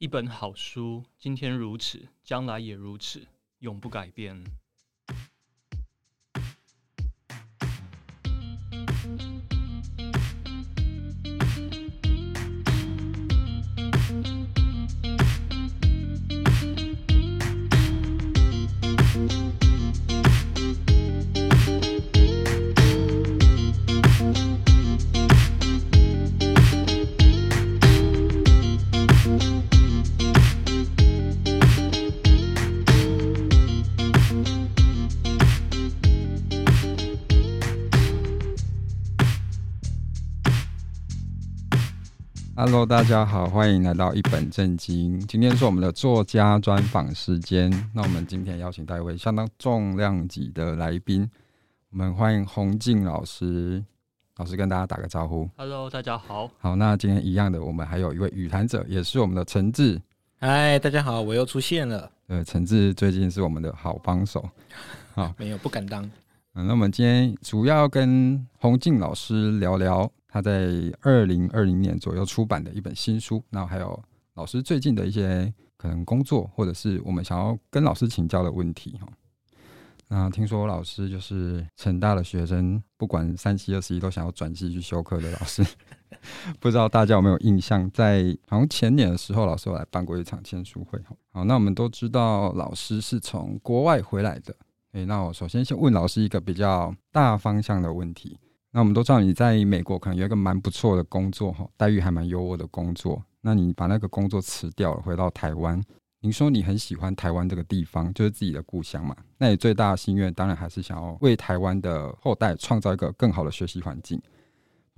一本好书，今天如此，将来也如此，永不改变。Hello，大家好，欢迎来到一本正经。今天是我们的作家专访时间。那我们今天邀请到一位相当重量级的来宾，我们欢迎洪静老师。老师跟大家打个招呼。Hello，大家好。好，那今天一样的，我们还有一位语谈者，也是我们的陈志。嗨，大家好，我又出现了。对，陈志最近是我们的好帮手。好，没有，不敢当。嗯，那我们今天主要跟洪静老师聊聊。他在二零二零年左右出版的一本新书，那还有老师最近的一些可能工作，或者是我们想要跟老师请教的问题哈。那听说老师就是成大的学生，不管三七二十一都想要转系去修课的老师，不知道大家有没有印象？在好像前年的时候，老师有来办过一场签书会。好，那我们都知道老师是从国外回来的。诶，那我首先先问老师一个比较大方向的问题。那我们都知道你在美国可能有一个蛮不错的工作哈，待遇还蛮优渥的工作。那你把那个工作辞掉了，回到台湾。您说你很喜欢台湾这个地方，就是自己的故乡嘛？那你最大的心愿当然还是想要为台湾的后代创造一个更好的学习环境。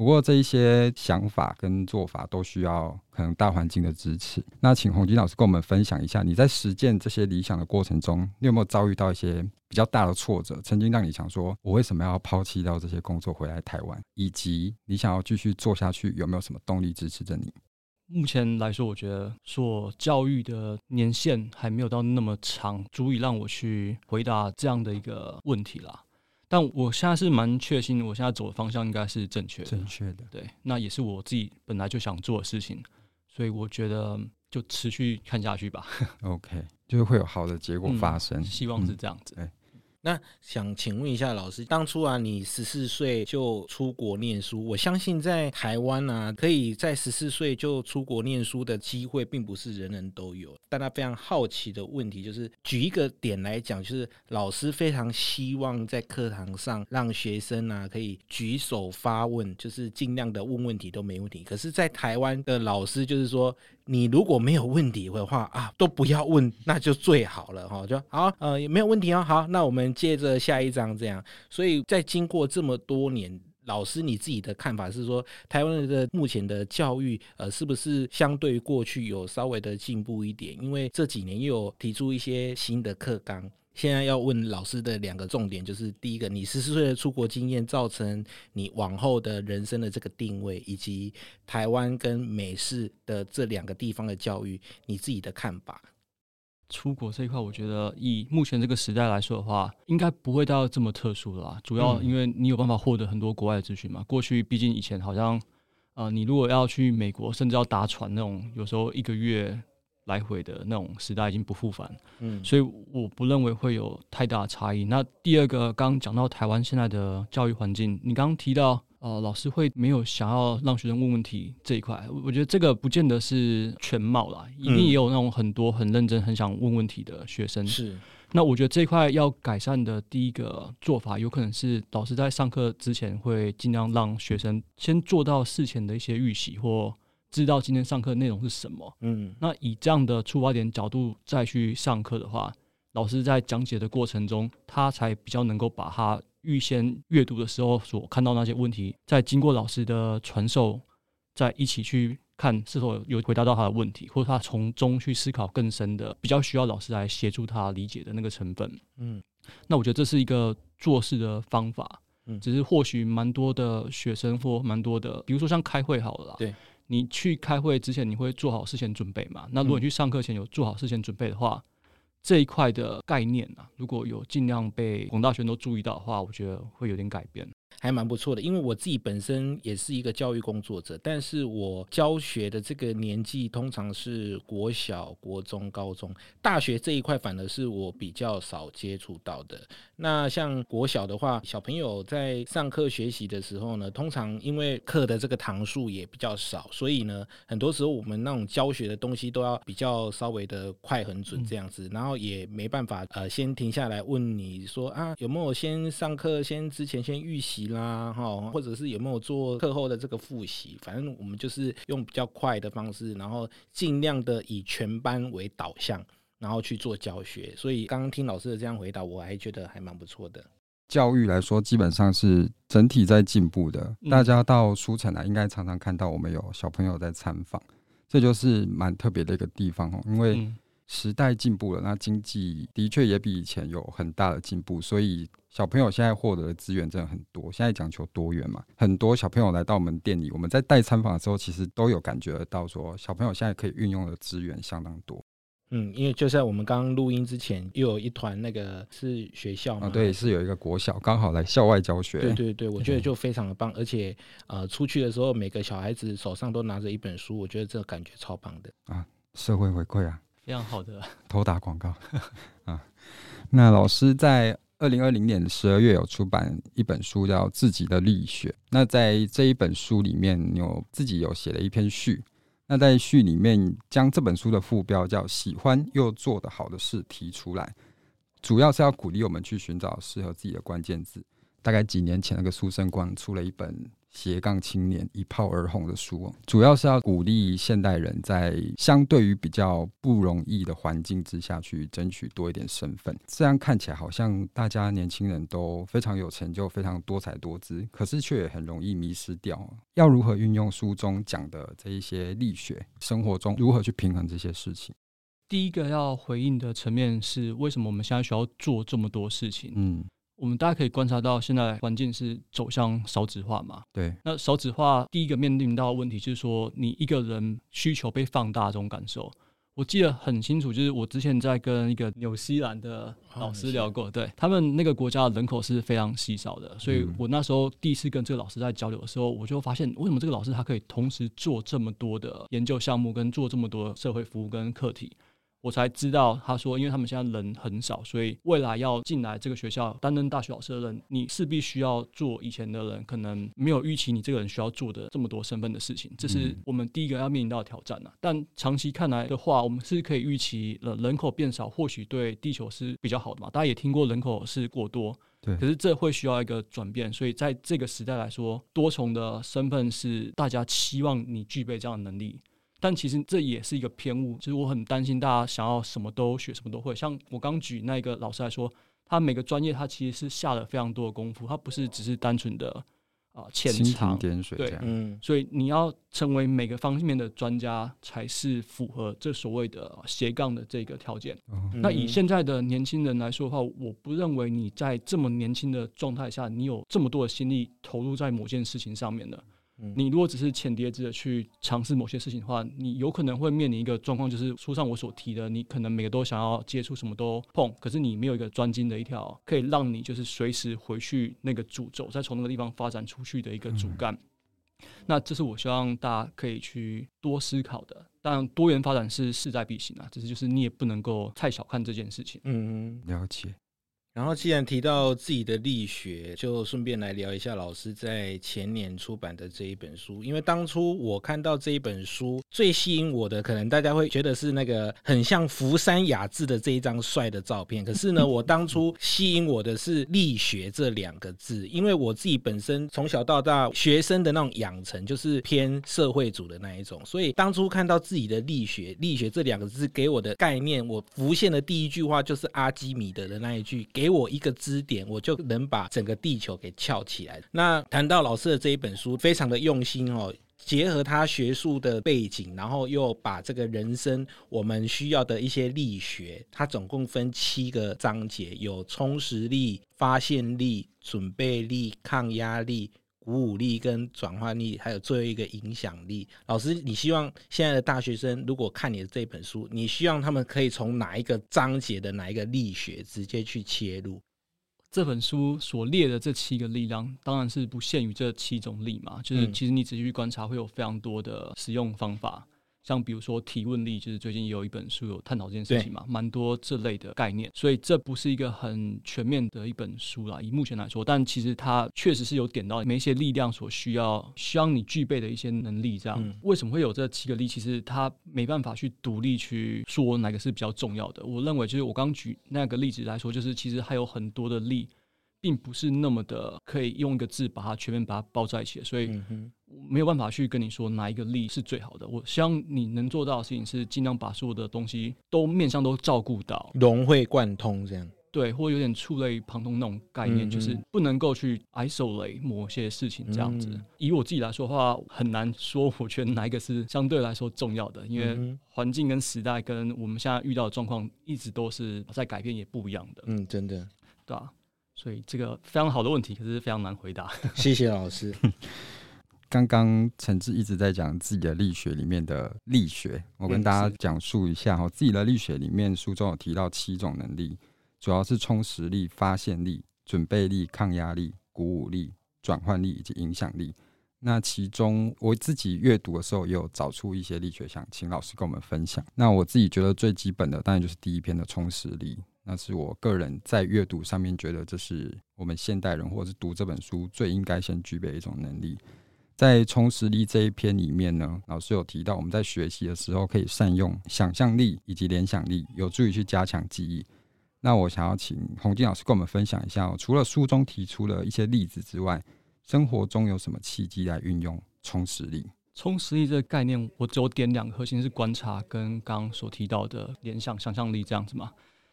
不过这一些想法跟做法都需要可能大环境的支持。那请洪金老师跟我们分享一下，你在实践这些理想的过程中，你有没有遭遇到一些比较大的挫折？曾经让你想说，我为什么要抛弃掉这些工作回来台湾？以及你想要继续做下去，有没有什么动力支持着你？目前来说，我觉得做教育的年限还没有到那么长，足以让我去回答这样的一个问题啦。但我现在是蛮确信，我现在走的方向应该是正确的。正确的，对，那也是我自己本来就想做的事情，所以我觉得就持续看下去吧。OK，就是会有好的结果发生，嗯、希望是这样子。嗯那想请问一下老师，当初啊，你十四岁就出国念书，我相信在台湾啊，可以在十四岁就出国念书的机会，并不是人人都有。大家非常好奇的问题就是，举一个点来讲，就是老师非常希望在课堂上让学生啊可以举手发问，就是尽量的问问题都没问题。可是，在台湾的老师就是说，你如果没有问题的话啊，都不要问，那就最好了哈。就好，呃，也没有问题哦。好，那我们。接着下一章这样，所以在经过这么多年，老师你自己的看法是说，台湾的目前的教育，呃，是不是相对于过去有稍微的进步一点？因为这几年又有提出一些新的课纲。现在要问老师的两个重点，就是第一个，你十四岁的出国经验造成你往后的人生的这个定位，以及台湾跟美式的这两个地方的教育，你自己的看法。出国这一块，我觉得以目前这个时代来说的话，应该不会到这么特殊的啦。主要因为你有办法获得很多国外的资讯嘛。过去毕竟以前好像，呃，你如果要去美国，甚至要搭船那种，有时候一个月来回的那种时代已经不复返。嗯，所以我不认为会有太大的差异。那第二个，刚刚讲到台湾现在的教育环境，你刚刚提到。呃，老师会没有想要让学生问问题这一块，我觉得这个不见得是全貌啦，一定也有那种很多很认真、很想问问题的学生。是，那我觉得这一块要改善的第一个做法，有可能是老师在上课之前会尽量让学生先做到事前的一些预习，或知道今天上课内容是什么。嗯，那以这样的出发点角度再去上课的话，老师在讲解的过程中，他才比较能够把他。预先阅读的时候所看到那些问题，再经过老师的传授，再一起去看是否有回答到他的问题，或者他从中去思考更深的，比较需要老师来协助他理解的那个成分。嗯，那我觉得这是一个做事的方法。嗯，只是或许蛮多的学生或蛮多的，比如说像开会好了啦，对，你去开会之前你会做好事前准备嘛？那如果你去上课前有做好事前准备的话。这一块的概念啊，如果有尽量被广大学生都注意到的话，我觉得会有点改变。还蛮不错的。因为我自己本身也是一个教育工作者，但是我教学的这个年纪通常是国小、国中、高中、大学这一块，反而是我比较少接触到的。那像国小的话，小朋友在上课学习的时候呢，通常因为课的这个堂数也比较少，所以呢，很多时候我们那种教学的东西都要比较稍微的快很准这样子，然后也没办法呃先停下来问你说啊有没有先上课先之前先预习啦哈，或者是有没有做课后的这个复习，反正我们就是用比较快的方式，然后尽量的以全班为导向。然后去做教学，所以刚刚听老师的这样回答，我还觉得还蛮不错的。教育来说，基本上是整体在进步的。大家到书城来，应该常常看到我们有小朋友在参访，这就是蛮特别的一个地方哦。因为时代进步了，那经济的确也比以前有很大的进步，所以小朋友现在获得的资源真的很多。现在讲求多元嘛，很多小朋友来到我们店里，我们在带参访的时候，其实都有感觉得到，说小朋友现在可以运用的资源相当多。嗯，因为就在我们刚刚录音之前，又有一团那个是学校嘛，啊，对，是有一个国小刚好来校外教学。对对对，我觉得就非常的棒，而且呃，出去的时候每个小孩子手上都拿着一本书，我觉得这个感觉超棒的啊，社会回馈啊，非常好的，偷打广告 啊。那老师在二零二零年十二月有出版一本书叫《自己的力学》，那在这一本书里面有自己有写了一篇序。那在序里面将这本书的副标叫“喜欢又做得好的事”提出来，主要是要鼓励我们去寻找适合自己的关键字。大概几年前，那个苏生光出了一本。斜杠青年一炮而红的书，主要是要鼓励现代人在相对于比较不容易的环境之下去争取多一点身份。这样看起来好像大家年轻人都非常有成就，非常多才多姿，可是却也很容易迷失掉。要如何运用书中讲的这一些力学，生活中如何去平衡这些事情？第一个要回应的层面是，为什么我们现在需要做这么多事情？嗯。我们大家可以观察到，现在环境是走向少子化嘛？对。那少子化第一个面临到的问题就是说，你一个人需求被放大这种感受。我记得很清楚，就是我之前在跟一个纽西兰的老师聊过，对他们那个国家的人口是非常稀少的，所以我那时候第一次跟这个老师在交流的时候，我就发现为什么这个老师他可以同时做这么多的研究项目，跟做这么多社会服务跟课题。我才知道，他说，因为他们现在人很少，所以未来要进来这个学校担任大学老师的人，你势必需要做以前的人可能没有预期你这个人需要做的这么多身份的事情，这是我们第一个要面临到的挑战啊。但长期看来的话，我们是可以预期了人口变少，或许对地球是比较好的嘛。大家也听过人口是过多，对，可是这会需要一个转变，所以在这个时代来说，多重的身份是大家期望你具备这样的能力。但其实这也是一个偏误，就是我很担心大家想要什么都学，什么都会。像我刚举那个老师来说，他每个专业他其实是下了非常多的功夫，他不是只是单纯的啊浅尝点水。对，嗯，所以你要成为每个方面的专家，才是符合这所谓的斜杠的这个条件。嗯。那以现在的年轻人来说的话，我不认为你在这么年轻的状态下，你有这么多的心力投入在某件事情上面的。你如果只是浅碟子的去尝试某些事情的话，你有可能会面临一个状况，就是书上我所提的，你可能每个都想要接触，什么都碰，可是你没有一个专精的一条，可以让你就是随时回去那个主轴，再从那个地方发展出去的一个主干。那这是我希望大家可以去多思考的。当然，多元发展是势在必行啊，只是就是你也不能够太小看这件事情。嗯，了解。然后，既然提到自己的力学，就顺便来聊一下老师在前年出版的这一本书。因为当初我看到这一本书，最吸引我的，可能大家会觉得是那个很像福山雅治的这一张帅的照片。可是呢，我当初吸引我的是“力学”这两个字，因为我自己本身从小到大学生的那种养成就是偏社会主的那一种，所以当初看到自己的力学“力学”这两个字给我的概念，我浮现的第一句话就是阿基米德的那一句。给我一个支点，我就能把整个地球给翘起来。那谈到老师的这一本书，非常的用心哦，结合他学术的背景，然后又把这个人生我们需要的一些力学，它总共分七个章节，有充实力、发现力、准备力、抗压力。鼓舞力跟转换力，还有最后一个影响力。老师，你希望现在的大学生如果看你的这本书，你希望他们可以从哪一个章节的哪一个力学直接去切入？这本书所列的这七个力量，当然是不限于这七种力嘛，就是其实你仔细去观察，会有非常多的使用方法。像比如说提问力，就是最近有一本书有探讨这件事情嘛，蛮多这类的概念，所以这不是一个很全面的一本书啦。以目前来说，但其实它确实是有点到每一些力量所需要，需要你具备的一些能力。这样，嗯、为什么会有这七个力？其实它没办法去独立去说哪个是比较重要的。我认为，就是我刚举那个例子来说，就是其实还有很多的力。并不是那么的可以用一个字把它全面把它包在一起，所以没有办法去跟你说哪一个力是最好的。我希望你能做到的事情是尽量把所有的东西都面向都照顾到，融会贯通这样。对，或有点触类旁通那种概念，嗯、就是不能够去 isolate 某些事情这样子。嗯、以我自己来说的话，很难说我觉得哪一个是相对来说重要的，因为环境跟时代跟我们现在遇到的状况一直都是在改变，也不一样的。嗯，真的，对啊。所以这个非常好的问题，可是非常难回答。谢谢老师。刚刚陈志一直在讲自己的力学里面的力学，我跟大家讲述一下哈。自己的力学里面，书中有提到七种能力，主要是充实力、发现力、准备力、抗压力、鼓舞力、转换力以及影响力。那其中我自己阅读的时候，也有找出一些力学，想请老师跟我们分享。那我自己觉得最基本的，当然就是第一篇的充实力。那是我个人在阅读上面觉得，这是我们现代人或者是读这本书最应该先具备的一种能力。在充实力这一篇里面呢，老师有提到，我们在学习的时候可以善用想象力以及联想力，有助于去加强记忆。那我想要请洪静老师跟我们分享一下，除了书中提出了一些例子之外，生活中有什么契机来运用充实力？充实力这个概念，我只有点两个核心是观察跟刚刚所提到的联想、想象力这样子嘛。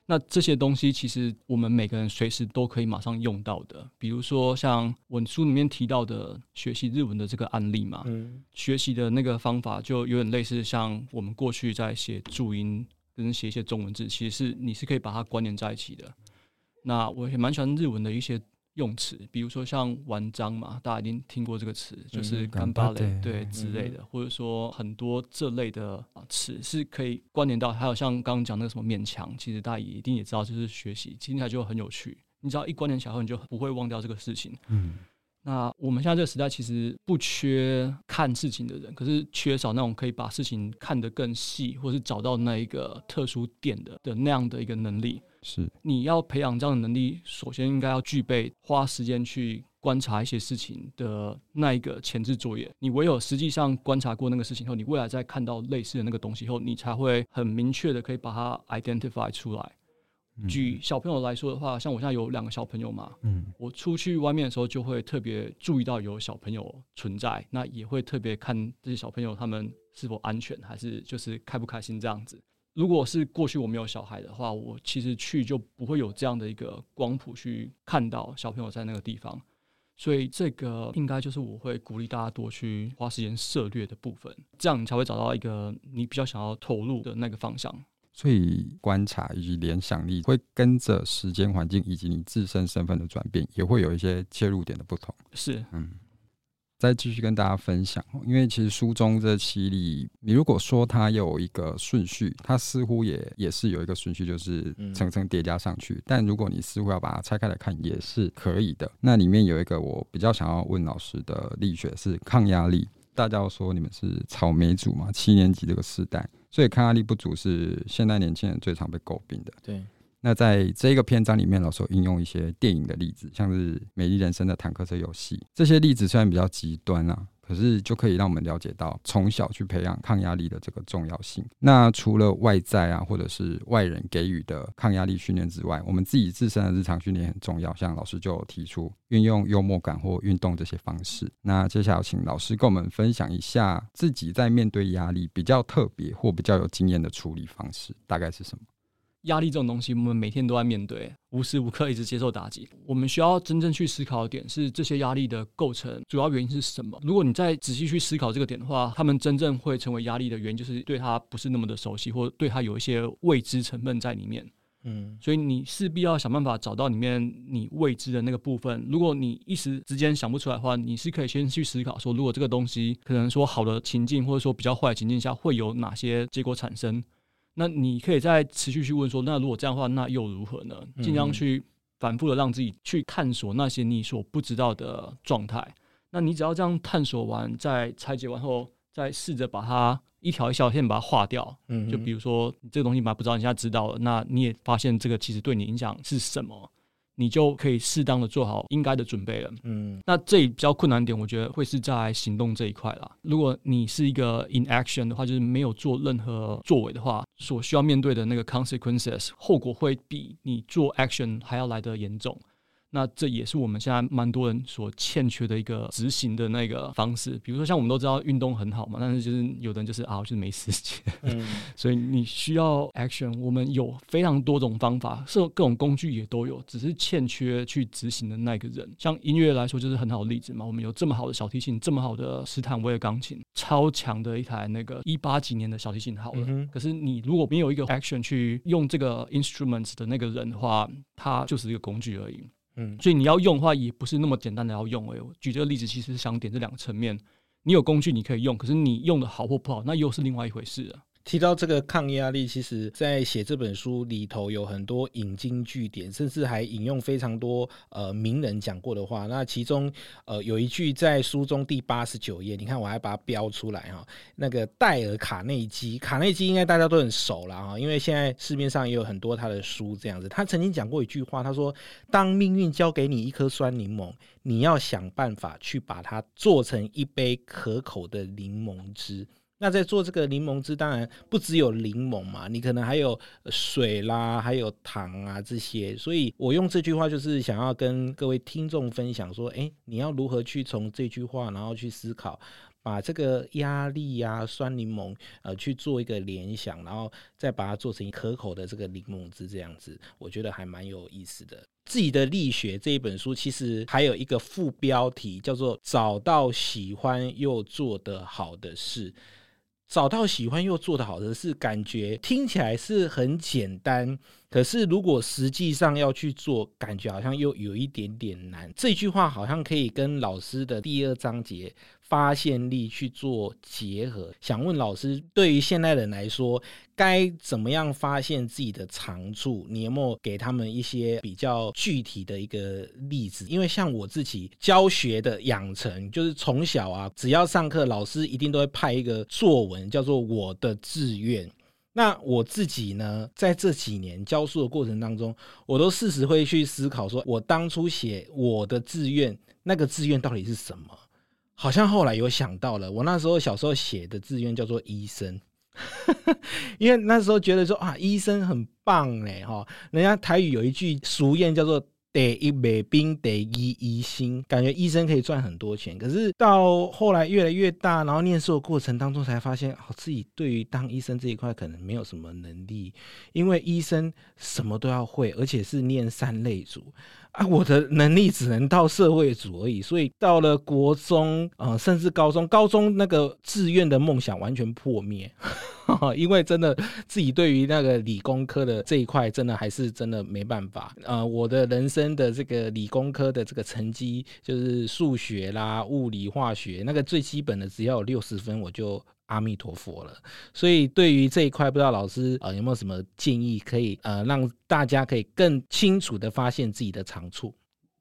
那这些东西其实我们每个人随时都可以马上用到的，比如说像我书里面提到的学习日文的这个案例嘛，嗯，学习的那个方法就有点类似像我们过去在写注音跟写一些中文字，其实是你是可以把它关联在一起的。那我也蛮喜欢日文的一些。用词，比如说像玩章嘛，大家一定听过这个词，就是干巴雷对之类的，或者说很多这类的词是可以关联到。还有像刚刚讲那个什么勉强，其实大家也一定也知道，就是学习听起来就很有趣。你只要一关联起来后，你就不会忘掉这个事情。嗯，那我们现在这个时代其实不缺看事情的人，可是缺少那种可以把事情看得更细，或是找到那一个特殊点的的那样的一个能力。是，你要培养这样的能力，首先应该要具备花时间去观察一些事情的那一个前置作业。你唯有实际上观察过那个事情后，你未来再看到类似的那个东西后，你才会很明确的可以把它 identify 出来。嗯、举小朋友来说的话，像我现在有两个小朋友嘛，嗯，我出去外面的时候就会特别注意到有小朋友存在，那也会特别看这些小朋友他们是否安全，还是就是开不开心这样子。如果是过去我没有小孩的话，我其实去就不会有这样的一个光谱去看到小朋友在那个地方，所以这个应该就是我会鼓励大家多去花时间涉略的部分，这样你才会找到一个你比较想要投入的那个方向。所以观察以及联想力会跟着时间环境以及你自身身份的转变，也会有一些切入点的不同。是，嗯。再继续跟大家分享，因为其实书中这七力，你如果说它有一个顺序，它似乎也也是有一个顺序，就是层层叠加上去。嗯、但如果你似乎要把它拆开来看，也是可以的。那里面有一个我比较想要问老师的力学是抗压力。大家说你们是草莓族嘛？七年级这个时代，所以抗压力不足是现代年轻人最常被诟病的。对。那在这个篇章里面，老师有应用一些电影的例子，像是《美丽人生》的坦克车游戏。这些例子虽然比较极端啊，可是就可以让我们了解到从小去培养抗压力的这个重要性。那除了外在啊，或者是外人给予的抗压力训练之外，我们自己自身的日常训练很重要。像老师就有提出运用幽默感或运动这些方式。那接下来请老师跟我们分享一下自己在面对压力比较特别或比较有经验的处理方式，大概是什么？压力这种东西，我们每天都在面对，无时无刻一直接受打击。我们需要真正去思考的点是，这些压力的构成主要原因是什么？如果你再仔细去思考这个点的话，他们真正会成为压力的原因，就是对他不是那么的熟悉，或对他有一些未知成分在里面。嗯，所以你势必要想办法找到里面你未知的那个部分。如果你一时之间想不出来的话，你是可以先去思考说，如果这个东西可能说好的情境，或者说比较坏的情境下，会有哪些结果产生？那你可以再持续去问说，那如果这样的话，那又如何呢？尽量去反复的让自己去探索那些你所不知道的状态。那你只要这样探索完，再拆解完后，再试着把它一条一条线把它划掉。嗯，就比如说你这个东西本来不知道，你现在知道了，那你也发现这个其实对你影响是什么。你就可以适当的做好应该的准备了。嗯，那这比较困难点，我觉得会是在行动这一块啦。如果你是一个 inaction 的话，就是没有做任何作为的话，所需要面对的那个 consequences 后果会比你做 action 还要来得严重。那这也是我们现在蛮多人所欠缺的一个执行的那个方式。比如说，像我们都知道运动很好嘛，但是就是有的人就是啊，就是没时间。嗯，所以你需要 action。我们有非常多种方法，是各种工具也都有，只是欠缺去执行的那个人。像音乐来说，就是很好的例子嘛。我们有这么好的小提琴，这么好的斯坦威尔钢琴，超强的一台那个一八几年的小提琴，好了。嗯、可是你如果没有一个 action 去用这个 instruments 的那个人的话，它就是一个工具而已。嗯，所以你要用的话，也不是那么简单的要用。哎，我举这个例子，其实是想点这两个层面。你有工具你可以用，可是你用的好或不好，那又是另外一回事了。提到这个抗压力，其实在写这本书里头有很多引经据典，甚至还引用非常多呃名人讲过的话。那其中呃有一句在书中第八十九页，你看我还把它标出来哈。那个戴尔卡内基，卡内基应该大家都很熟了哈，因为现在市面上也有很多他的书这样子。他曾经讲过一句话，他说：“当命运交给你一颗酸柠檬，你要想办法去把它做成一杯可口的柠檬汁。”那在做这个柠檬汁，当然不只有柠檬嘛，你可能还有水啦，还有糖啊这些。所以我用这句话就是想要跟各位听众分享说，诶，你要如何去从这句话，然后去思考，把这个压力呀、酸柠檬呃去做一个联想，然后再把它做成可口的这个柠檬汁这样子，我觉得还蛮有意思的。自己的力学这一本书其实还有一个副标题叫做“找到喜欢又做得好的事”。找到喜欢又做得好的事，感觉听起来是很简单，可是如果实际上要去做，感觉好像又有一点点难。这句话好像可以跟老师的第二章节。发现力去做结合，想问老师，对于现代人来说，该怎么样发现自己的长处？你有没有给他们一些比较具体的一个例子？因为像我自己教学的养成，就是从小啊，只要上课，老师一定都会派一个作文，叫做我的志愿。那我自己呢，在这几年教书的过程当中，我都适时会去思考，说我当初写我的志愿，那个志愿到底是什么？好像后来有想到了，我那时候小时候写的志愿叫做医生，因为那时候觉得说啊，医生很棒哎哈，人家台语有一句俗谚叫做。得一美兵得一医心，感觉医生可以赚很多钱。可是到后来越来越大，然后念书的过程当中，才发现，哦，自己对于当医生这一块可能没有什么能力，因为医生什么都要会，而且是念三类组啊，我的能力只能到社会组而已。所以到了国中，呃，甚至高中，高中那个志愿的梦想完全破灭。因为真的自己对于那个理工科的这一块，真的还是真的没办法。呃，我的人生的这个理工科的这个成绩，就是数学啦、物理、化学那个最基本的，只要有六十分，我就阿弥陀佛了。所以对于这一块，不知道老师呃有没有什么建议，可以呃让大家可以更清楚的发现自己的长处。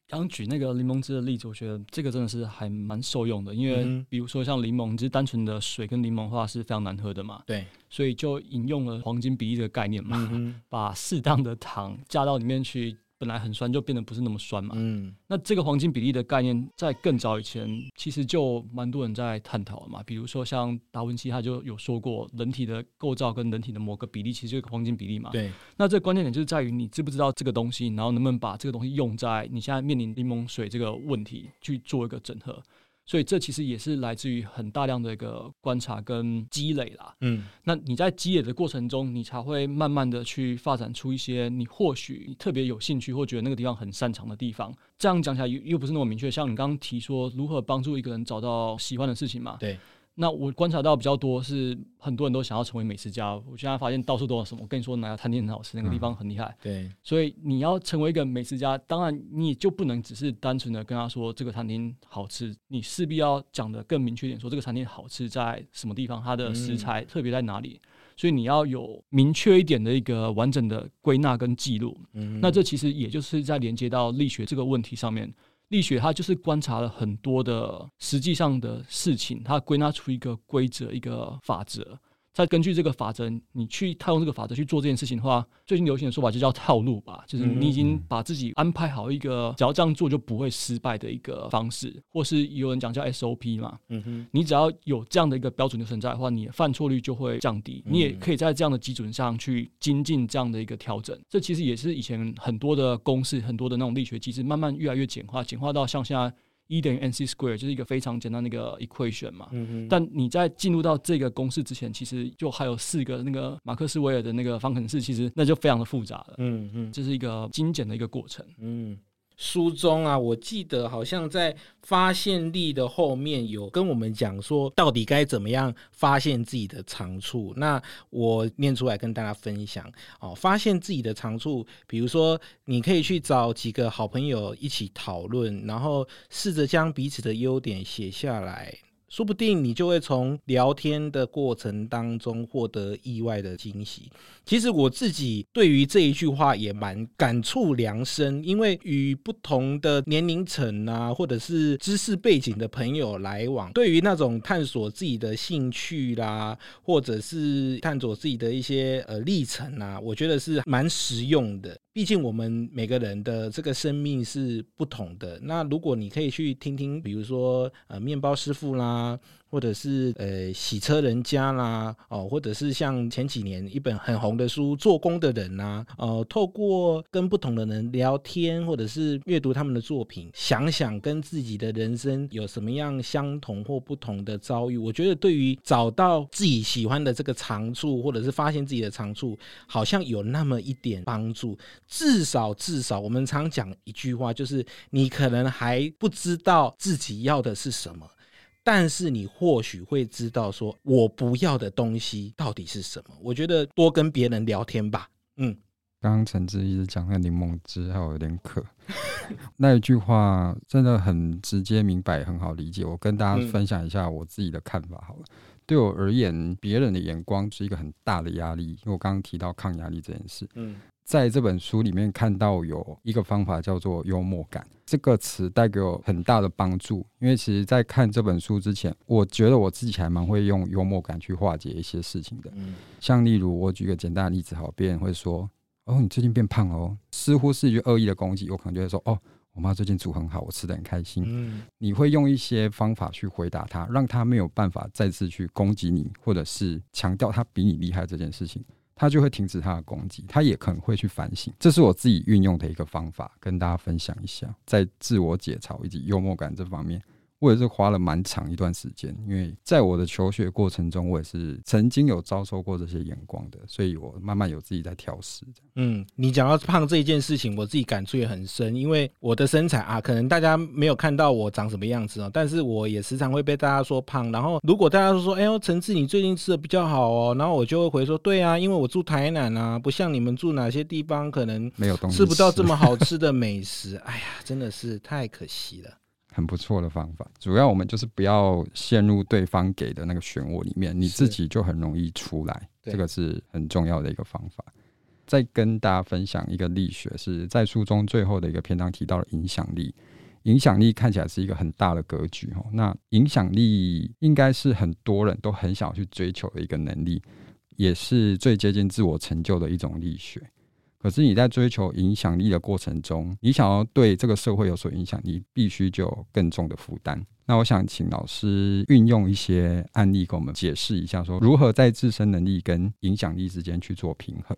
刚举那个柠檬汁的例子，我觉得这个真的是还蛮受用的，因为比如说像柠檬汁，单纯的水跟柠檬的话是非常难喝的嘛，对，所以就引用了黄金比例的概念嘛，把适当的糖加到里面去。本来很酸，就变得不是那么酸嘛。嗯，那这个黄金比例的概念，在更早以前，其实就蛮多人在探讨了嘛。比如说像达文西，他就有说过，人体的构造跟人体的某个比例，其实就是黄金比例嘛。对。那这个关键点就是在于你知不知道这个东西，然后能不能把这个东西用在你现在面临柠檬水这个问题去做一个整合。所以这其实也是来自于很大量的一个观察跟积累啦。嗯，那你在积累的过程中，你才会慢慢的去发展出一些你或许特别有兴趣或觉得那个地方很擅长的地方。这样讲起来又又不是那么明确。像你刚刚提说如何帮助一个人找到喜欢的事情嘛？对。那我观察到比较多是很多人都想要成为美食家。我现在发现到处都有什么。我跟你说哪家餐厅很好吃，那个地方很厉害。对，所以你要成为一个美食家，当然你也就不能只是单纯的跟他说这个餐厅好吃，你势必要讲的更明确一点，说这个餐厅好吃在什么地方，它的食材特别在哪里。所以你要有明确一点的一个完整的归纳跟记录。嗯，那这其实也就是在连接到力学这个问题上面。力学它就是观察了很多的实际上的事情，它归纳出一个规则、一个法则。再根据这个法则，你去套用这个法则去做这件事情的话，最近流行的说法就叫套路吧，就是你已经把自己安排好一个，只要这样做就不会失败的一个方式，或是有人讲叫 SOP 嘛。嗯哼，你只要有这样的一个标准的存在的话，你的犯错率就会降低，你也可以在这样的基准上去精进这样的一个调整。这其实也是以前很多的公式、很多的那种力学机制，慢慢越来越简化，简化到像现在。E 等于 n c square 就是一个非常简单的一个 equation 嘛，嗯、但你在进入到这个公式之前，其实就还有四个那个马克斯韦尔的那个方程式，其实那就非常的复杂了。嗯嗯，这是一个精简的一个过程。嗯。书中啊，我记得好像在发现力的后面有跟我们讲说，到底该怎么样发现自己的长处。那我念出来跟大家分享哦。发现自己的长处，比如说你可以去找几个好朋友一起讨论，然后试着将彼此的优点写下来。说不定你就会从聊天的过程当中获得意外的惊喜。其实我自己对于这一句话也蛮感触良深，因为与不同的年龄层啊，或者是知识背景的朋友来往，对于那种探索自己的兴趣啦，或者是探索自己的一些呃历程啊，我觉得是蛮实用的。毕竟我们每个人的这个生命是不同的。那如果你可以去听听，比如说呃面包师傅啦。或者是呃洗车人家啦，哦，或者是像前几年一本很红的书《做工的人》呐，呃，透过跟不同的人聊天，或者是阅读他们的作品，想想跟自己的人生有什么样相同或不同的遭遇，我觉得对于找到自己喜欢的这个长处，或者是发现自己的长处，好像有那么一点帮助。至少至少，我们常讲一句话，就是你可能还不知道自己要的是什么。但是你或许会知道，说我不要的东西到底是什么？我觉得多跟别人聊天吧。嗯，刚刚陈志一直讲那柠檬汁，还有有点渴。那一句话真的很直接明白，很好理解。我跟大家分享一下我自己的看法好了。嗯、对我而言，别人的眼光是一个很大的压力，因为我刚刚提到抗压力这件事。嗯。在这本书里面看到有一个方法叫做幽默感，这个词带给我很大的帮助。因为其实，在看这本书之前，我觉得我自己还蛮会用幽默感去化解一些事情的。嗯，像例如，我举个简单的例子，好，别人会说：“哦，你最近变胖哦。”似乎是一句恶意的攻击，我可能就会说：“哦，我妈最近煮很好，我吃的很开心。”嗯，你会用一些方法去回答他，让他没有办法再次去攻击你，或者是强调他比你厉害这件事情。他就会停止他的攻击，他也可能会去反省。这是我自己运用的一个方法，跟大家分享一下，在自我解嘲以及幽默感这方面。我也是花了蛮长一段时间，因为在我的求学过程中，我也是曾经有遭受过这些眼光的，所以我慢慢有自己在调适。嗯，你讲到胖这一件事情，我自己感触也很深，因为我的身材啊，可能大家没有看到我长什么样子哦，但是我也时常会被大家说胖。然后如果大家都说，哎呦，陈志你最近吃的比较好哦，然后我就会回说，对啊，因为我住台南啊，不像你们住哪些地方，可能没有东西吃不到这么好吃的美食。哎呀，真的是太可惜了。很不错的方法，主要我们就是不要陷入对方给的那个漩涡里面，你自己就很容易出来。这个是很重要的一个方法。再跟大家分享一个力学，是在书中最后的一个篇章提到的影响力。影响力看起来是一个很大的格局哦，那影响力应该是很多人都很想去追求的一个能力，也是最接近自我成就的一种力学。可是你在追求影响力的过程中，你想要对这个社会有所影响，你必须就有更重的负担。那我想请老师运用一些案例给我们解释一下，说如何在自身能力跟影响力之间去做平衡。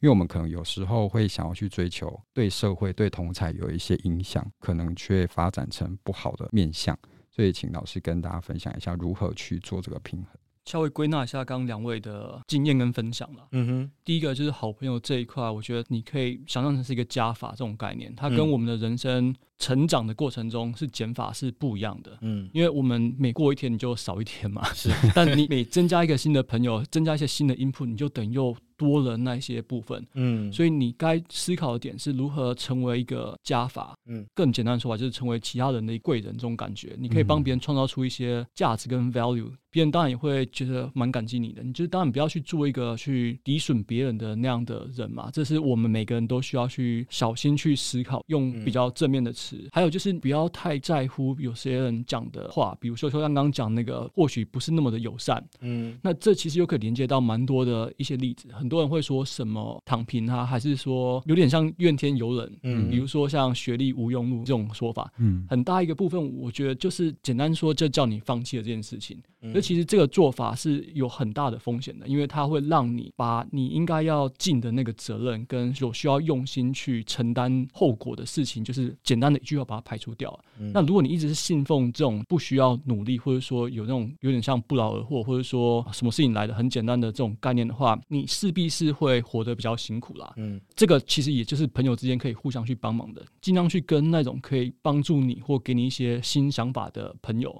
因为我们可能有时候会想要去追求对社会、对同侪有一些影响，可能却发展成不好的面向。所以请老师跟大家分享一下如何去做这个平衡。稍微归纳一下刚刚两位的经验跟分享了。嗯哼，第一个就是好朋友这一块，我觉得你可以想象成是一个加法这种概念，它跟我们的人生成长的过程中是减法是不一样的。嗯，因为我们每过一天你就少一天嘛。是，但你每增加一个新的朋友，增加一些新的 input，你就等于又多了那些部分。嗯，所以你该思考的点是如何成为一个加法。嗯，更简单的说法就是成为其他人的贵人这种感觉，你可以帮别人创造出一些价值跟 value。别人当然也会觉得蛮感激你的。你就是当然不要去做一个去诋损别人的那样的人嘛，这是我们每个人都需要去小心去思考，用比较正面的词。嗯、还有就是不要太在乎有些人讲的话，比如说说刚刚讲那个或许不是那么的友善，嗯，那这其实又可以连接到蛮多的一些例子。很多人会说什么躺平啊，还是说有点像怨天尤人，嗯，比如说像学历无用论这种说法，嗯，很大一个部分，我觉得就是简单说，就叫你放弃了这件事情。那、嗯、其实这个做法是有很大的风险的，因为它会让你把你应该要尽的那个责任跟所需要用心去承担后果的事情，就是简单的一句话把它排除掉。嗯、那如果你一直是信奉这种不需要努力，或者说有那种有点像不劳而获，或者说什么事情来的很简单的这种概念的话，你势必是会活得比较辛苦啦。嗯，这个其实也就是朋友之间可以互相去帮忙的，尽量去跟那种可以帮助你或给你一些新想法的朋友。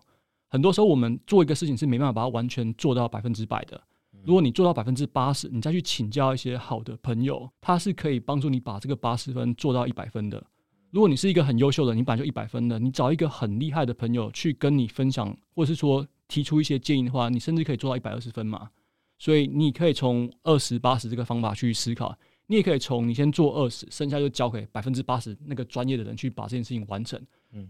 很多时候，我们做一个事情是没办法把它完全做到百分之百的。如果你做到百分之八十，你再去请教一些好的朋友，他是可以帮助你把这个八十分做到一百分的。如果你是一个很优秀的，你本来就一百分的，你找一个很厉害的朋友去跟你分享，或者是说提出一些建议的话，你甚至可以做到一百二十分嘛。所以你可以从二十八十这个方法去思考，你也可以从你先做二十，剩下就交给百分之八十那个专业的人去把这件事情完成。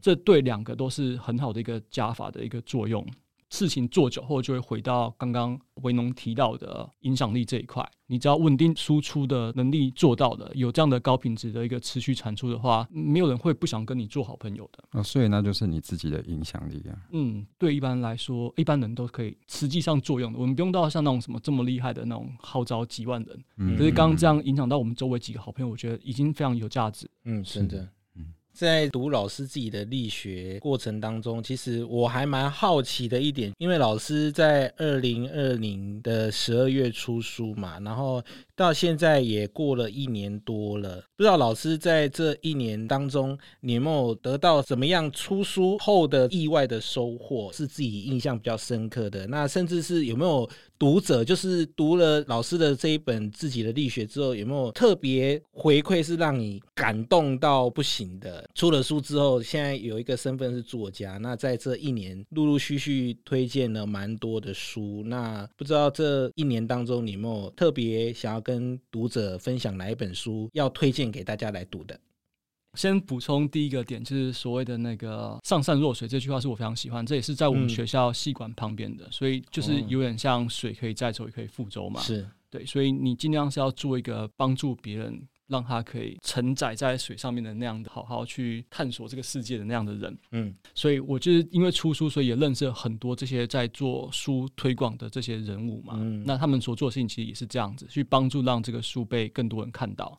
这对两个都是很好的一个加法的一个作用。事情做久后，就会回到刚刚维农提到的影响力这一块。你只要稳定输出的能力做到了，有这样的高品质的一个持续产出的话，没有人会不想跟你做好朋友的。哦，所以那就是你自己的影响力啊。嗯，对，一般来说，一般人都可以实际上作用的。我们不用到像那种什么这么厉害的那种号召几万人。嗯，可是刚刚这样影响到我们周围几个好朋友，我觉得已经非常有价值。嗯，真的。在读老师自己的力学过程当中，其实我还蛮好奇的一点，因为老师在二零二零的十二月出书嘛，然后到现在也过了一年多了，不知道老师在这一年当中，你有没有得到怎么样出书后的意外的收获，是自己印象比较深刻的？那甚至是有没有？读者就是读了老师的这一本自己的力学之后，有没有特别回馈是让你感动到不行的？出了书之后，现在有一个身份是作家，那在这一年陆陆续续推荐了蛮多的书。那不知道这一年当中，你有没有特别想要跟读者分享哪一本书要推荐给大家来读的？先补充第一个点，就是所谓的那个“上善若水”这句话是我非常喜欢，这也是在我们学校系馆旁边的，嗯、所以就是有点像水可以载舟，也可以覆舟嘛。是对，所以你尽量是要做一个帮助别人，让他可以承载在水上面的那样的，好好去探索这个世界的那样的人。嗯，所以我就是因为出书，所以也认识了很多这些在做书推广的这些人物嘛。嗯，那他们所做的事情其实也是这样子，去帮助让这个书被更多人看到。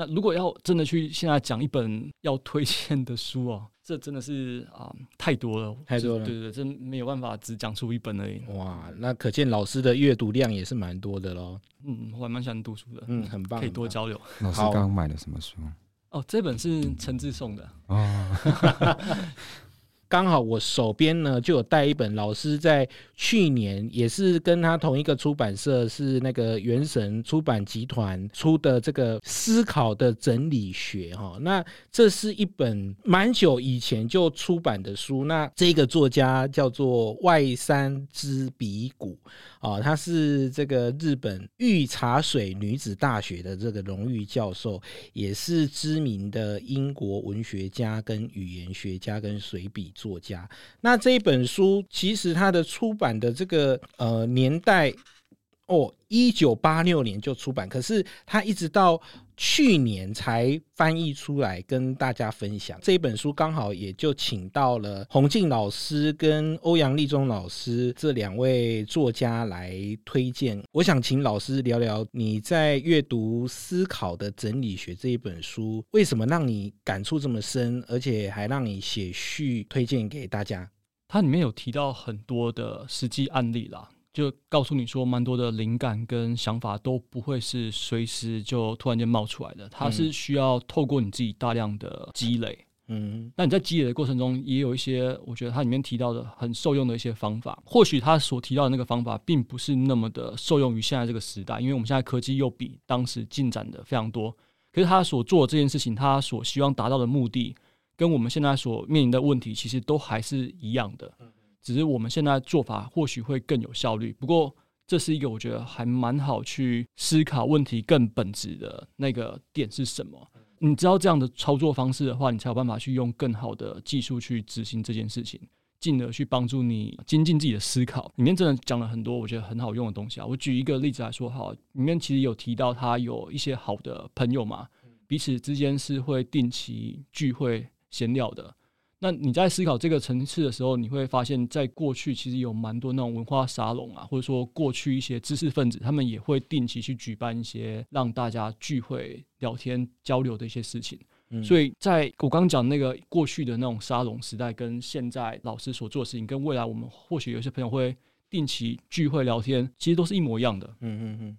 那如果要真的去现在讲一本要推荐的书哦，这真的是啊、呃、太多了，太多了，对对对，真没有办法只讲出一本而已。哇，那可见老师的阅读量也是蛮多的喽。嗯，我还蛮喜欢读书的，嗯，很棒，可以多交流。老师刚刚买了什么书？哦，这本是陈志送的哦。刚好我手边呢就有带一本老师在去年也是跟他同一个出版社，是那个原神出版集团出的这个思考的整理学哈。那这是一本蛮久以前就出版的书。那这个作家叫做外山之比古哦，他是这个日本御茶水女子大学的这个荣誉教授，也是知名的英国文学家跟语言学家跟随笔作家，那这一本书其实它的出版的这个呃年代哦，一九八六年就出版，可是它一直到去年才翻译出来跟大家分享。这一本书刚好也就请到了洪静老师跟欧阳立中老师这两位作家来推荐。我想请老师聊聊你在阅读《思考的整理学》这一本书，为什么让你感触这么深，而且还让你写序推荐给大家？它里面有提到很多的实际案例啦。就告诉你说，蛮多的灵感跟想法都不会是随时就突然间冒出来的，它是需要透过你自己大量的积累。嗯，那你在积累的过程中，也有一些我觉得它里面提到的很受用的一些方法。或许他所提到的那个方法，并不是那么的受用于现在这个时代，因为我们现在科技又比当时进展的非常多。可是他所做的这件事情，他所希望达到的目的，跟我们现在所面临的问题，其实都还是一样的。只是我们现在做法或许会更有效率。不过，这是一个我觉得还蛮好去思考问题更本质的那个点是什么。你知道这样的操作方式的话，你才有办法去用更好的技术去执行这件事情，进而去帮助你精进自己的思考。里面真的讲了很多我觉得很好用的东西啊。我举一个例子来说，哈，里面其实有提到他有一些好的朋友嘛，彼此之间是会定期聚会闲聊的。那你在思考这个层次的时候，你会发现在过去其实有蛮多那种文化沙龙啊，或者说过去一些知识分子，他们也会定期去举办一些让大家聚会、聊天、交流的一些事情。嗯，所以在我刚刚讲那个过去的那种沙龙时代，跟现在老师所做的事情，跟未来我们或许有些朋友会定期聚会聊天，其实都是一模一样的。嗯嗯嗯。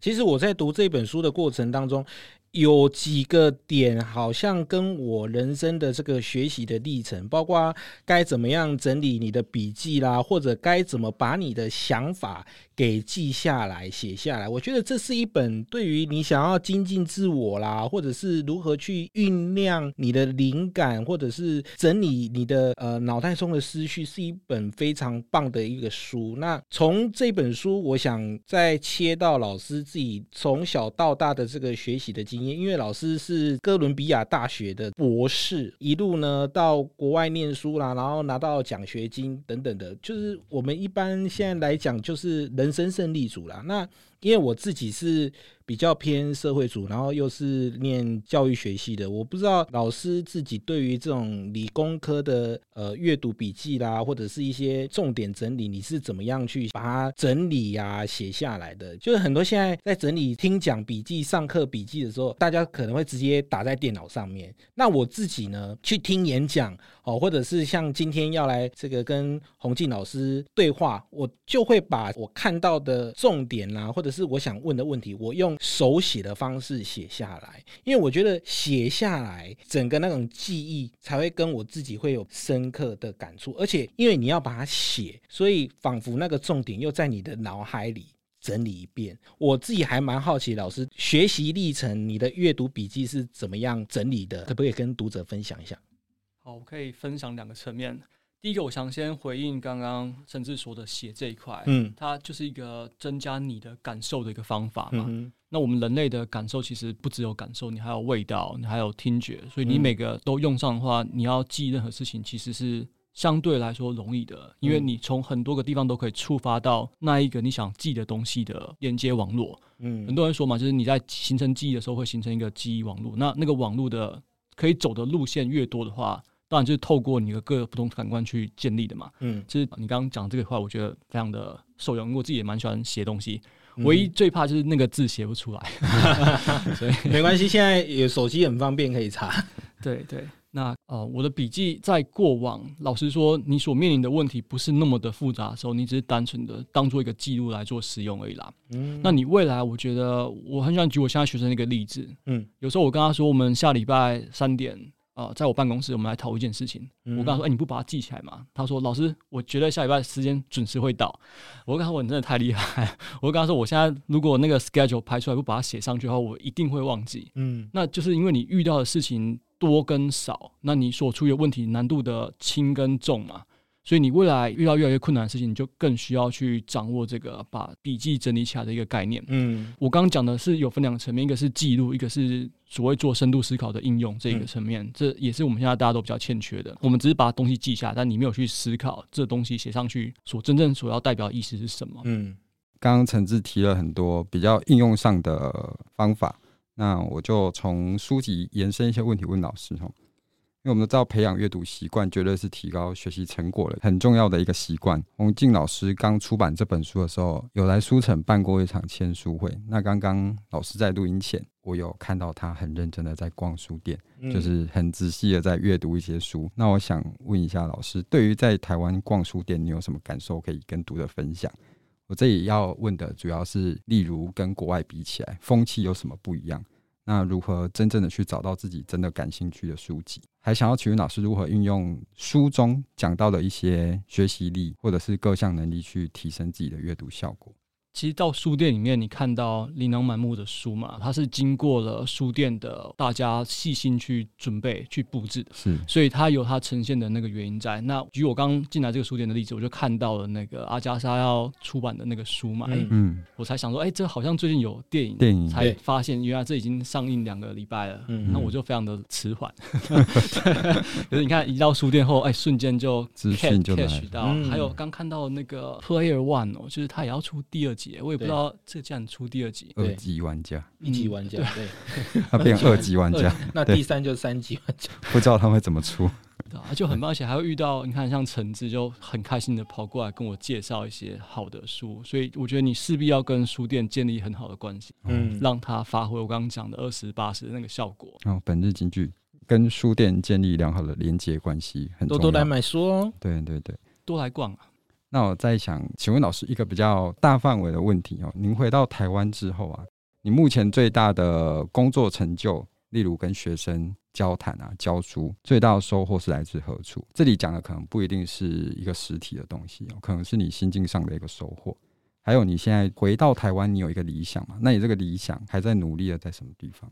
其实我在读这本书的过程当中。有几个点好像跟我人生的这个学习的历程，包括该怎么样整理你的笔记啦，或者该怎么把你的想法给记下来、写下来。我觉得这是一本对于你想要精进自我啦，或者是如何去酝酿你的灵感，或者是整理你的呃脑袋中的思绪，是一本非常棒的一个书。那从这本书，我想再切到老师自己从小到大的这个学习的经验。因为老师是哥伦比亚大学的博士，一路呢到国外念书啦，然后拿到奖学金等等的，就是我们一般现在来讲，就是人生胜利组啦。那因为我自己是。比较偏社会组，然后又是念教育学系的，我不知道老师自己对于这种理工科的呃阅读笔记啦，或者是一些重点整理，你是怎么样去把它整理呀、写下来的？就是很多现在在整理听讲笔记、上课笔记的时候，大家可能会直接打在电脑上面。那我自己呢，去听演讲哦，或者是像今天要来这个跟洪静老师对话，我就会把我看到的重点啦，或者是我想问的问题，我用。手写的方式写下来，因为我觉得写下来，整个那种记忆才会跟我自己会有深刻的感触，而且因为你要把它写，所以仿佛那个重点又在你的脑海里整理一遍。我自己还蛮好奇，老师学习历程，你的阅读笔记是怎么样整理的？可不可以跟读者分享一下？好，我可以分享两个层面。第一个，我想先回应刚刚甚至说的写这一块，嗯，它就是一个增加你的感受的一个方法嘛。嗯、那我们人类的感受其实不只有感受，你还有味道，你还有听觉，所以你每个都用上的话，你要记任何事情其实是相对来说容易的，因为你从很多个地方都可以触发到那一个你想记的东西的连接网络。嗯，很多人说嘛，就是你在形成记忆的时候会形成一个记忆网络，那那个网络的可以走的路线越多的话。当然就是透过你的各个不同感官去建立的嘛。嗯，其实你刚刚讲这个话，我觉得非常的受用，因为我自己也蛮喜欢写东西。唯一最怕就是那个字写不出来，嗯、所以没关系，现在有手机很方便可以查。对对，那呃，我的笔记在过往，老实说，你所面临的问题不是那么的复杂的时候，你只是单纯的当做一个记录来做使用而已啦。嗯，那你未来，我觉得我很喜欢举我现在学生的一个例子。嗯，有时候我跟他说，我们下礼拜三点。在我办公室，我们来讨一件事情。嗯、我跟他说：“哎、欸，你不把它记起来吗？”他说：“老师，我觉得下礼拜时间准时会到。”我跟他说：“你真的太厉害！”我跟他说：“我现在如果那个 schedule 排出来不把它写上去的话，我一定会忘记。”嗯，那就是因为你遇到的事情多跟少，那你所出的问题难度的轻跟重嘛。所以你未来遇到越来越困难的事情，你就更需要去掌握这个把笔记整理起来的一个概念。嗯，我刚刚讲的是有分两个层面，一个是记录，一个是所谓做深度思考的应用这个层面。这也是我们现在大家都比较欠缺的。我们只是把东西记下，但你没有去思考这东西写上去所真正所要代表的意思是什么。嗯，刚刚陈志提了很多比较应用上的方法，那我就从书籍延伸一些问题问老师哈。因为我们都知道，培养阅读习惯绝对是提高学习成果的很重要的一个习惯。洪静老师刚出版这本书的时候，有来书城办过一场签书会。那刚刚老师在录音前，我有看到他很认真的在逛书店，就是很仔细的在阅读一些书。那我想问一下老师，对于在台湾逛书店，你有什么感受可以跟读者分享？我这里要问的主要是，例如跟国外比起来，风气有什么不一样？那如何真正的去找到自己真的感兴趣的书籍？还想要请问老师如何运用书中讲到的一些学习力或者是各项能力去提升自己的阅读效果？其实到书店里面，你看到琳琅满目的书嘛，它是经过了书店的大家细心去准备、去布置的，是，所以它有它呈现的那个原因在。那举我刚进来这个书店的例子，我就看到了那个阿加莎要出版的那个书嘛，哎，嗯，我才想说，哎，这好像最近有电影，电影才发现原来这已经上映两个礼拜了，嗯，那我就非常的迟缓，可是你看一到书店后，哎，瞬间就 catch 到，还有刚看到那个 Player One 哦，就是他也要出第二集。我也不知道这竟然出第二集，二级玩家，一级玩家，对，他变二级玩家，那第三就是三级玩家，不知道他会怎么出，就很棒，而且还会遇到，你看像橙子就很开心的跑过来跟我介绍一些好的书，所以我觉得你势必要跟书店建立很好的关系，嗯，让他发挥我刚刚讲的二十八十的那个效果。哦，本日金句，跟书店建立良好的连接关系很重要，多多来买书哦，对对对，多来逛啊。那我在想，请问老师一个比较大范围的问题哦，您回到台湾之后啊，你目前最大的工作成就，例如跟学生交谈啊、教书，最大的收获是来自何处？这里讲的可能不一定是一个实体的东西哦，可能是你心境上的一个收获。还有你现在回到台湾，你有一个理想嘛？那你这个理想还在努力的在什么地方？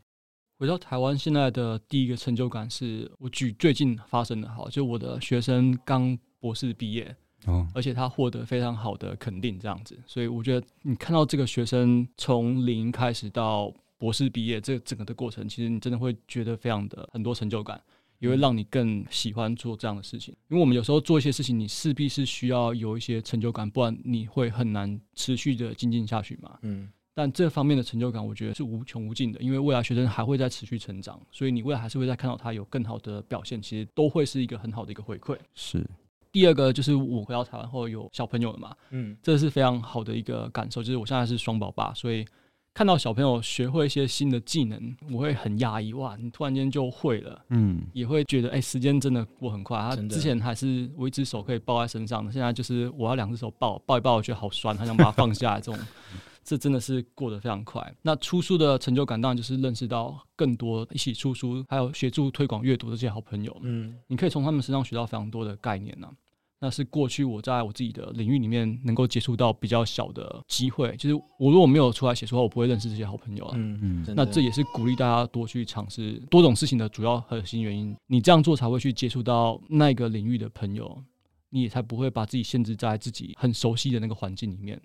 回到台湾，现在的第一个成就感是我举最近发生的好，就我的学生刚博士毕业。哦，而且他获得非常好的肯定，这样子，所以我觉得你看到这个学生从零开始到博士毕业，这整个的过程，其实你真的会觉得非常的很多成就感，也会让你更喜欢做这样的事情。因为我们有时候做一些事情，你势必是需要有一些成就感，不然你会很难持续的精进下去嘛。嗯，但这方面的成就感，我觉得是无穷无尽的，因为未来学生还会再持续成长，所以你未来还是会再看到他有更好的表现，其实都会是一个很好的一个回馈。是。第二个就是我回到台湾后有小朋友了嘛，嗯，这是非常好的一个感受。就是我现在是双宝爸，所以看到小朋友学会一些新的技能，我会很讶异哇！你突然间就会了，嗯，也会觉得哎、欸，时间真的过很快。他之前还是我一只手可以抱在身上的，现在就是我要两只手抱，抱一抱我觉得好酸，他想把它放下来这种。这真的是过得非常快。那出书的成就感当然就是认识到更多一起出书，还有协助推广阅读的这些好朋友。嗯，你可以从他们身上学到非常多的概念呢、啊。那是过去我在我自己的领域里面能够接触到比较小的机会。就是我如果没有出来写书的话，我不会认识这些好朋友啊。嗯嗯。那这也是鼓励大家多去尝试多种事情的主要核心原因。你这样做才会去接触到那个领域的朋友，你也才不会把自己限制在自己很熟悉的那个环境里面。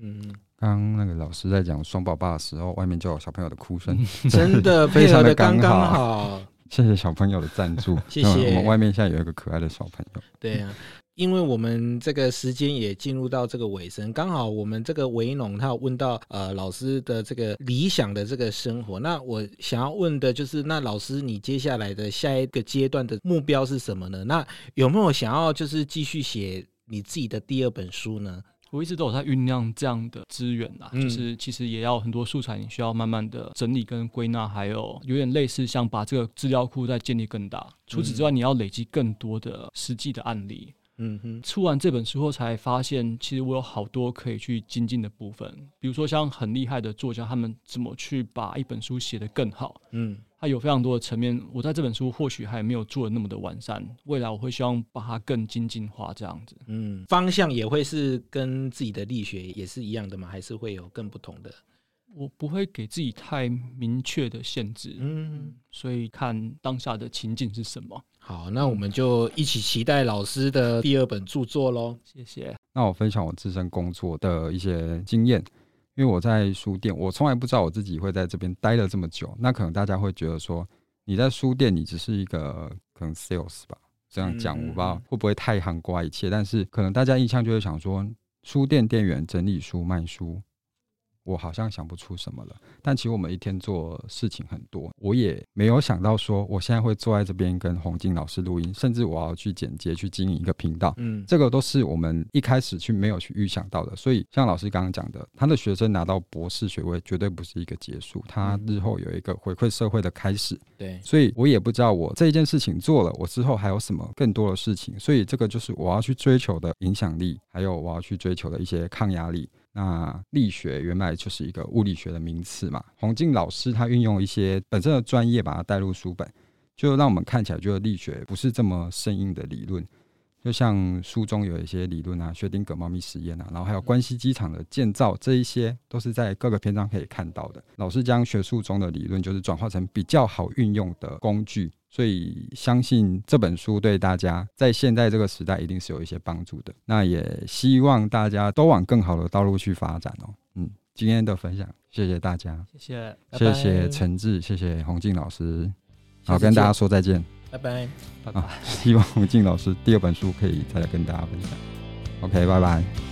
嗯，刚刚那个老师在讲双宝爸的时候，外面就有小朋友的哭声，真的非常的刚刚好。谢谢小朋友的赞助，谢谢。我们外面现在有一个可爱的小朋友。对啊，因为我们这个时间也进入到这个尾声，刚好我们这个维农他有问到呃老师的这个理想的这个生活，那我想要问的就是，那老师你接下来的下一个阶段的目标是什么呢？那有没有想要就是继续写你自己的第二本书呢？我一直都有在酝酿这样的资源啦，嗯、就是其实也要很多素材，你需要慢慢的整理跟归纳，还有有点类似像把这个资料库再建立更大。除此之外，你要累积更多的实际的案例。嗯哼，出完这本书后才发现，其实我有好多可以去精进的部分，比如说像很厉害的作家，他们怎么去把一本书写得更好。嗯。它有非常多的层面，我在这本书或许还没有做的那么的完善，未来我会希望把它更精进化，这样子。嗯，方向也会是跟自己的力学也是一样的吗？还是会有更不同的？我不会给自己太明确的限制，嗯，所以看当下的情景是什么。好，那我们就一起期待老师的第二本著作喽。谢谢。那我分享我自身工作的一些经验。因为我在书店，我从来不知道我自己会在这边待了这么久。那可能大家会觉得说，你在书店，你只是一个可能 sales 吧，这样讲，我不知道会不会太含瓜一切。但是可能大家印象就会想说，书店店员整理书、卖书。我好像想不出什么了，但其实我们一天做事情很多，我也没有想到说我现在会坐在这边跟洪静老师录音，甚至我要去剪接、去经营一个频道，嗯，这个都是我们一开始去没有去预想到的。所以像老师刚刚讲的，他的学生拿到博士学位绝对不是一个结束，他日后有一个回馈社会的开始。对，所以我也不知道我这一件事情做了，我之后还有什么更多的事情，所以这个就是我要去追求的影响力，还有我要去追求的一些抗压力。那力学原来就是一个物理学的名词嘛，洪静老师他运用一些本身的专业把它带入书本，就让我们看起来觉得力学不是这么生硬的理论。就像书中有一些理论啊，薛丁格猫咪实验啊，然后还有关西机场的建造，这一些都是在各个篇章可以看到的。老师将学术中的理论就是转化成比较好运用的工具，所以相信这本书对大家在现在这个时代一定是有一些帮助的。那也希望大家都往更好的道路去发展哦。嗯，今天的分享，谢谢大家，谢谢，谢谢陈志，谢谢洪静老师，好，跟大家说再见。拜拜，拜拜。希望洪静老师第二本书可以再来跟大家分享。OK，拜拜。